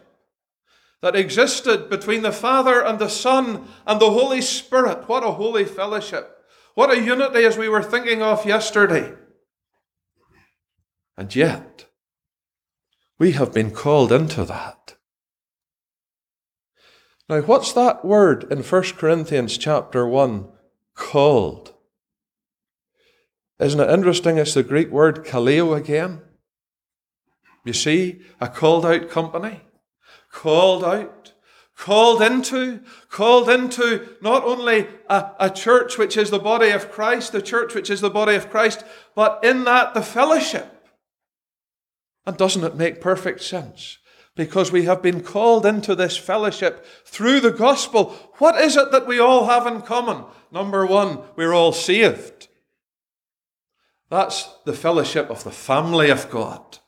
that existed between the Father and the Son and the Holy Spirit. What a holy fellowship. What a unity as we were thinking of yesterday. And yet, we have been called into that. Now, what's that word in 1 Corinthians chapter 1 called. Isn't it interesting? It's the Greek word kaleo again. You see, a called out company, called out, called into, called into not only a, a church which is the body of Christ, the church which is the body of Christ, but in that the fellowship. And doesn't it make perfect sense? Because we have been called into this fellowship through the gospel. What is it that we all have in common? Number one, we're all saved. That's the fellowship of the family of God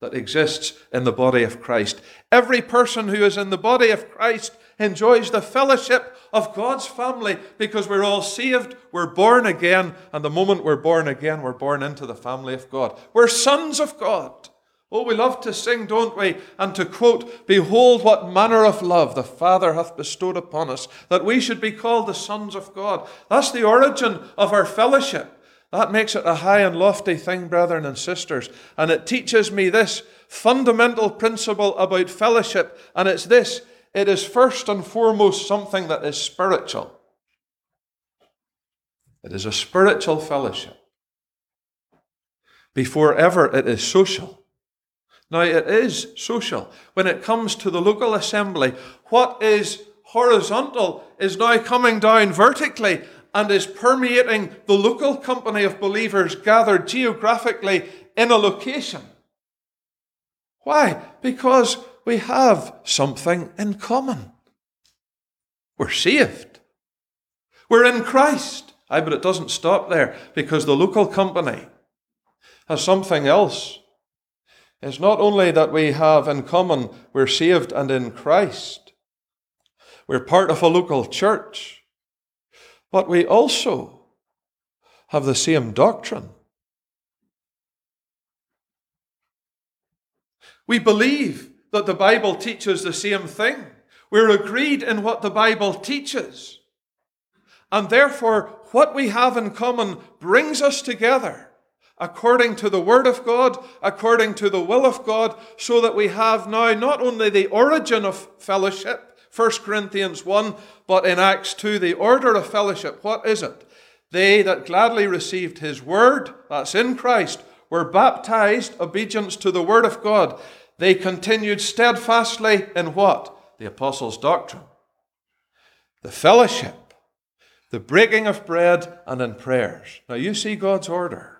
that exists in the body of Christ. Every person who is in the body of Christ enjoys the fellowship of God's family because we're all saved, we're born again, and the moment we're born again, we're born into the family of God. We're sons of God. Oh, we love to sing, don't we? And to quote, Behold what manner of love the Father hath bestowed upon us, that we should be called the sons of God. That's the origin of our fellowship. That makes it a high and lofty thing, brethren and sisters. And it teaches me this fundamental principle about fellowship, and it's this it is first and foremost something that is spiritual. It is a spiritual fellowship before ever it is social. Now, it is social. When it comes to the local assembly, what is horizontal is now coming down vertically and is permeating the local company of believers gathered geographically in a location. Why? Because we have something in common. We're saved. We're in Christ. Aye, but it doesn't stop there because the local company has something else. It's not only that we have in common we're saved and in Christ, we're part of a local church, but we also have the same doctrine. We believe that the Bible teaches the same thing. We're agreed in what the Bible teaches. And therefore, what we have in common brings us together according to the Word of God, according to the will of God, so that we have now not only the origin of fellowship, 1 Corinthians 1, but in Acts 2, the order of fellowship. What is it? They that gladly received His Word, that's in Christ, were baptized, obedience to the Word of God. They continued steadfastly in what? The Apostles' doctrine, the fellowship, the breaking of bread, and in prayers. Now you see God's order,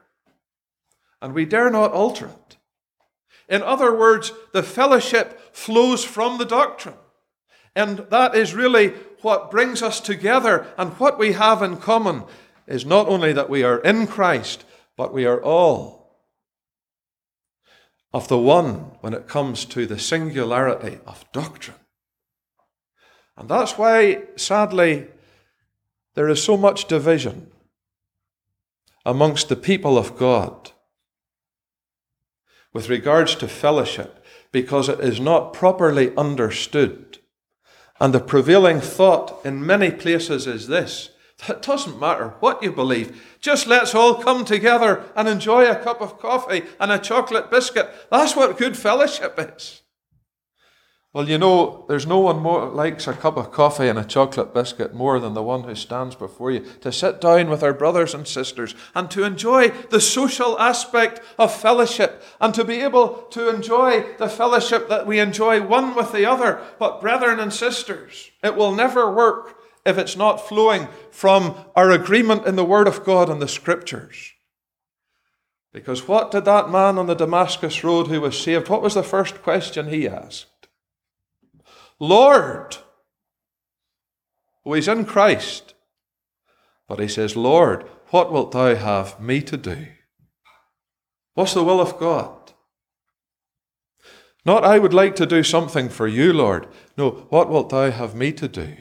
and we dare not alter it. In other words, the fellowship flows from the doctrine. And that is really what brings us together, and what we have in common is not only that we are in Christ, but we are all of the one when it comes to the singularity of doctrine. And that's why, sadly, there is so much division amongst the people of God with regards to fellowship because it is not properly understood. And the prevailing thought in many places is this it doesn't matter what you believe. Just let's all come together and enjoy a cup of coffee and a chocolate biscuit. That's what good fellowship is. Well, you know, there's no one more likes a cup of coffee and a chocolate biscuit more than the one who stands before you to sit down with our brothers and sisters and to enjoy the social aspect of fellowship and to be able to enjoy the fellowship that we enjoy one with the other. But, brethren and sisters, it will never work if it's not flowing from our agreement in the Word of God and the Scriptures. Because what did that man on the Damascus Road who was saved, what was the first question he asked? Lord. Oh, he's in Christ. But he says, Lord, what wilt thou have me to do? What's the will of God? Not, I would like to do something for you, Lord. No, what wilt thou have me to do?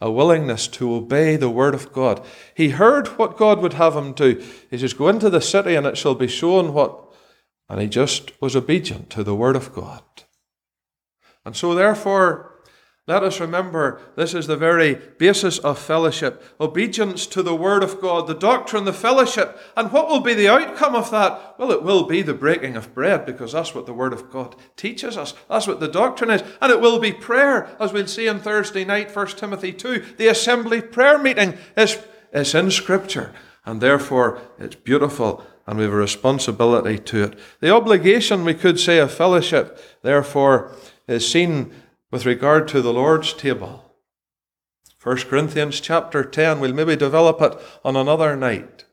a willingness to obey the word of God. He heard what God would have him do. He says, Go into the city and it shall be shown what. And he just was obedient to the word of God. And so, therefore, let us remember this is the very basis of fellowship obedience to the Word of God, the doctrine, the fellowship. And what will be the outcome of that? Well, it will be the breaking of bread because that's what the Word of God teaches us. That's what the doctrine is. And it will be prayer, as we'll see on Thursday night, 1 Timothy 2. The assembly prayer meeting is, is in Scripture. And therefore, it's beautiful and we have a responsibility to it. The obligation, we could say, of fellowship, therefore, is seen with regard to the Lord's table. 1 Corinthians chapter 10, we'll maybe develop it on another night.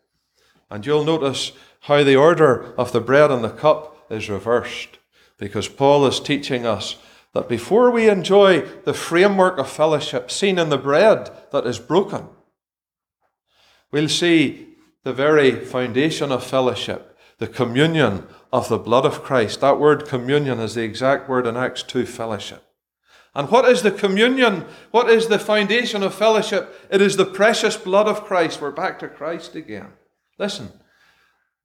And you'll notice how the order of the bread and the cup is reversed. Because Paul is teaching us that before we enjoy the framework of fellowship seen in the bread that is broken, we'll see the very foundation of fellowship, the communion of the blood of Christ. That word communion is the exact word in Acts 2 fellowship. And what is the communion? What is the foundation of fellowship? It is the precious blood of Christ. We're back to Christ again. Listen,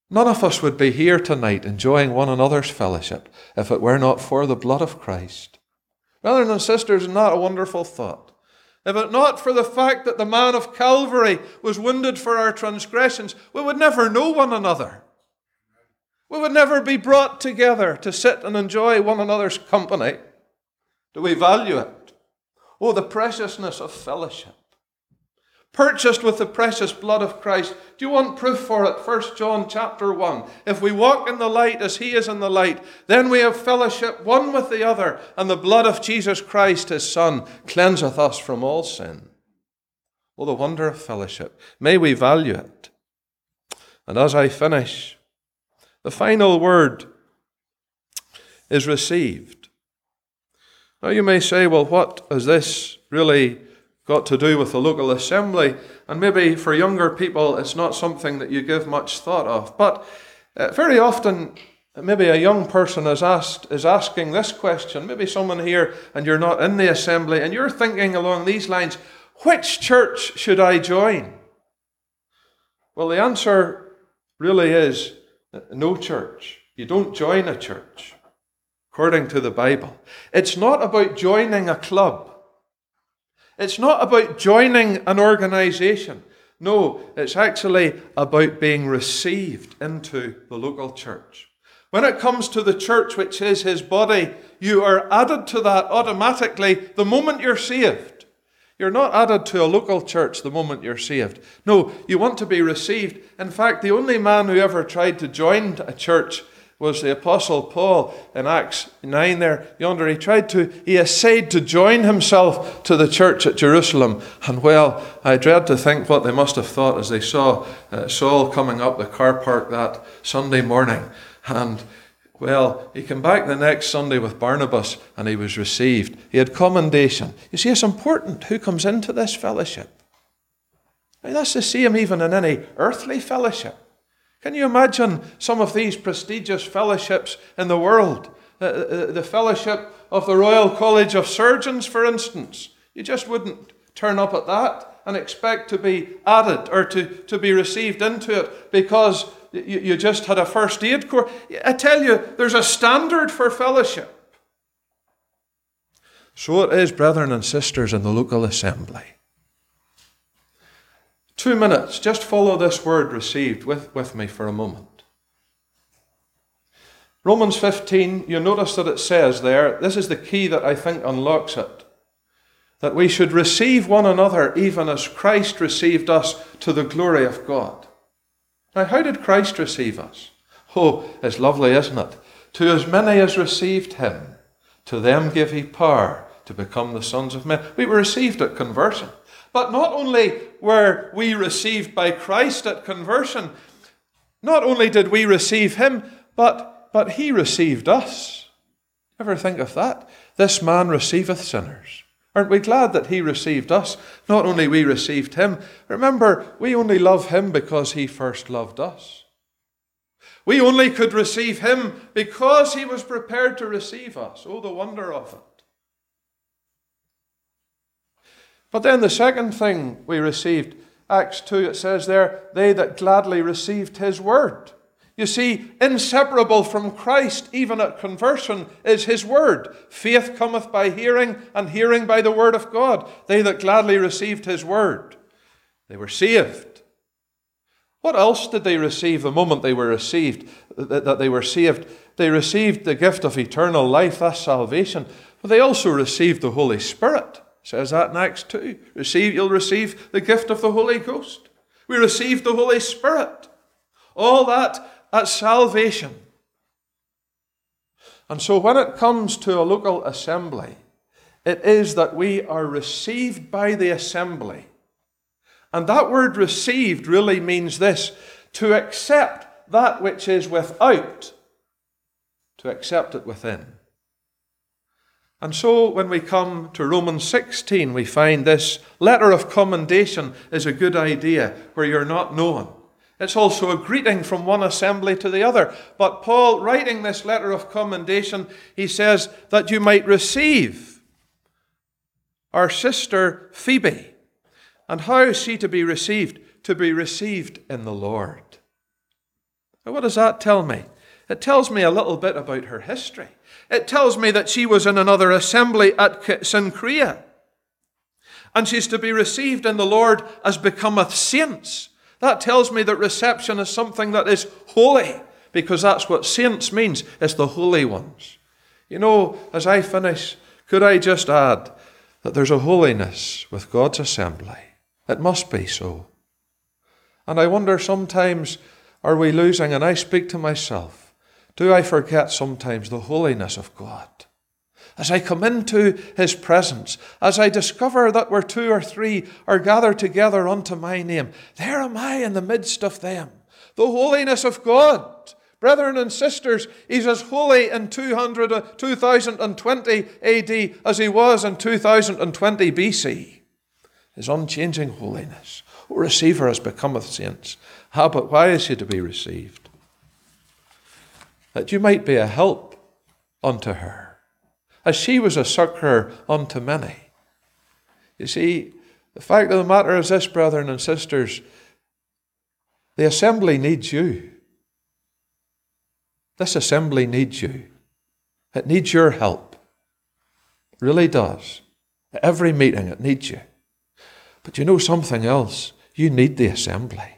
none of us would be here tonight enjoying one another's fellowship if it were not for the blood of Christ. Brothers and sisters, isn't a wonderful thought? If it not for the fact that the man of Calvary was wounded for our transgressions, we would never know one another. We would never be brought together to sit and enjoy one another's company. Do we value it? Oh, the preciousness of fellowship. Purchased with the precious blood of Christ. Do you want proof for it? 1 John chapter 1. If we walk in the light as he is in the light, then we have fellowship one with the other, and the blood of Jesus Christ, his Son, cleanseth us from all sin. Oh, the wonder of fellowship. May we value it. And as I finish, the final word is received. Now you may say, well, what has this really got to do with the local assembly? And maybe for younger people, it's not something that you give much thought of. But uh, very often, maybe a young person is asked is asking this question. Maybe someone here, and you're not in the assembly, and you're thinking along these lines: Which church should I join? Well, the answer really is no church. You don't join a church according to the Bible. It's not about joining a club. It's not about joining an organization. No, it's actually about being received into the local church. When it comes to the church, which is his body, you are added to that automatically the moment you're saved. You're not added to a local church the moment you're saved. No, you want to be received. In fact, the only man who ever tried to join a church was the Apostle Paul in Acts 9 there, yonder. He tried to, he essayed to join himself to the church at Jerusalem. And well, I dread to think what they must have thought as they saw uh, Saul coming up the car park that Sunday morning. And well, he came back the next Sunday with Barnabas and he was received. He had commendation. You see, it's important who comes into this fellowship. Mean, that's the same even in any earthly fellowship. Can you imagine some of these prestigious fellowships in the world? The, the, fellowship of the Royal College of Surgeons, for instance. You just wouldn't turn up at that and expect to be added or to, to be received into it because you, you just had a first aid course. I tell you, there's a standard for fellowship. So it is, brethren and sisters, in the local assembly. Two minutes. Just follow this word received with, with me for a moment. Romans 15, you notice that it says there, this is the key that I think unlocks it, that we should receive one another even as Christ received us to the glory of God. Now, how did Christ receive us? Oh, it's lovely, isn't it? To as many as received him, to them give he power to become the sons of men. We were received at conversion. But not only were we received by Christ at conversion, not only did we receive him, but, but he received us. Ever think of that? This man receiveth sinners. Aren't we glad that he received us? Not only we received him, remember, we only love him because he first loved us. We only could receive him because he was prepared to receive us. Oh, the wonder of it. But then the second thing we received, Acts 2, it says there, they that gladly received his word. You see, inseparable from Christ, even at conversion, is his word. Faith cometh by hearing, and hearing by the word of God. They that gladly received his word, they were saved. What else did they receive the moment they were received, that they were saved? They received the gift of eternal life, that's salvation, but they also received the Holy Spirit says that in Acts 2. Receive, you'll receive the gift of the Holy Ghost. We received the Holy Spirit. All that at salvation. And so when it comes to a local assembly, it is that we are received by the assembly. And that word received really means this to accept that which is without, to accept it within. And so, when we come to Romans 16, we find this letter of commendation is a good idea where you're not known. It's also a greeting from one assembly to the other. But Paul, writing this letter of commendation, he says that you might receive our sister Phoebe. And how is she to be received? To be received in the Lord. Now, what does that tell me? It tells me a little bit about her history. It tells me that she was in another assembly at Cenchrea. And she's to be received in the Lord as becometh saints. That tells me that reception is something that is holy, because that's what saints means. It's the holy ones. You know, as I finish, could I just add that there's a holiness with God's assembly? It must be so. And I wonder sometimes, are we losing? And I speak to myself, do I forget sometimes the holiness of God? As I come into his presence, as I discover that where two or three are gathered together unto my name, there am I in the midst of them. The holiness of God. Brethren and sisters, he's as holy in 200, 2020 AD as he was in 2020 BC. His unchanging holiness. O receiver as becometh saints. Ah, but why is he to be received? That you might be a help unto her as she was a succour unto many. You see, the fact of the matter is this, brethren and sisters, the assembly needs you. This assembly needs you. It needs your help. It really does. At every meeting, it needs you. But you know something else? You need the assembly.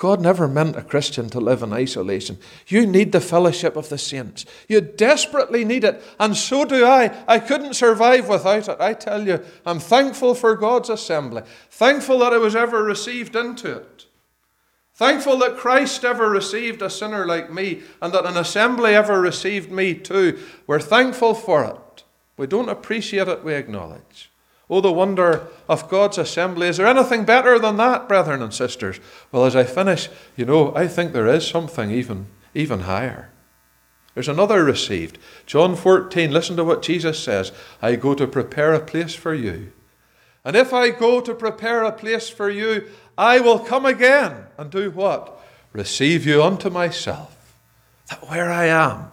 God never meant a Christian to live in isolation. You need the fellowship of the saints. You desperately need it, and so do I. I couldn't survive without it. I tell you, I'm thankful for God's assembly, thankful that I was ever received into it. Thankful that Christ ever received a sinner like me and that an assembly ever received me too. We're thankful for it. We don't appreciate it, we acknowledge. Oh, the wonder of God's assembly. Is there anything better than that, brethren and sisters? Well, as I finish, you know, I think there is something even, even higher. There's another received. John 14, listen to what Jesus says I go to prepare a place for you. And if I go to prepare a place for you, I will come again and do what? Receive you unto myself, that where I am,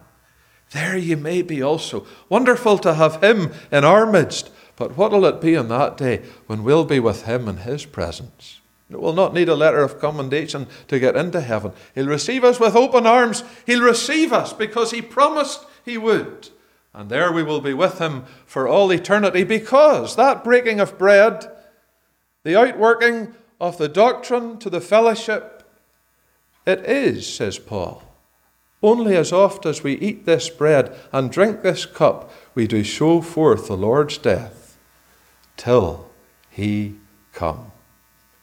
there ye may be also. Wonderful to have him in our midst but what will it be on that day when we'll be with Him in His presence? We'll not need a letter of commendation to get into heaven. He'll receive us with open arms. He'll receive us because He promised He would. And there we will be with Him for all eternity because that breaking of bread, the outworking of the doctrine to the fellowship, it is, says Paul, only as oft as we eat this bread and drink this cup, we do show forth the Lord's death till he come.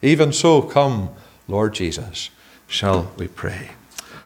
Even so, come, Lord Jesus, shall we pray.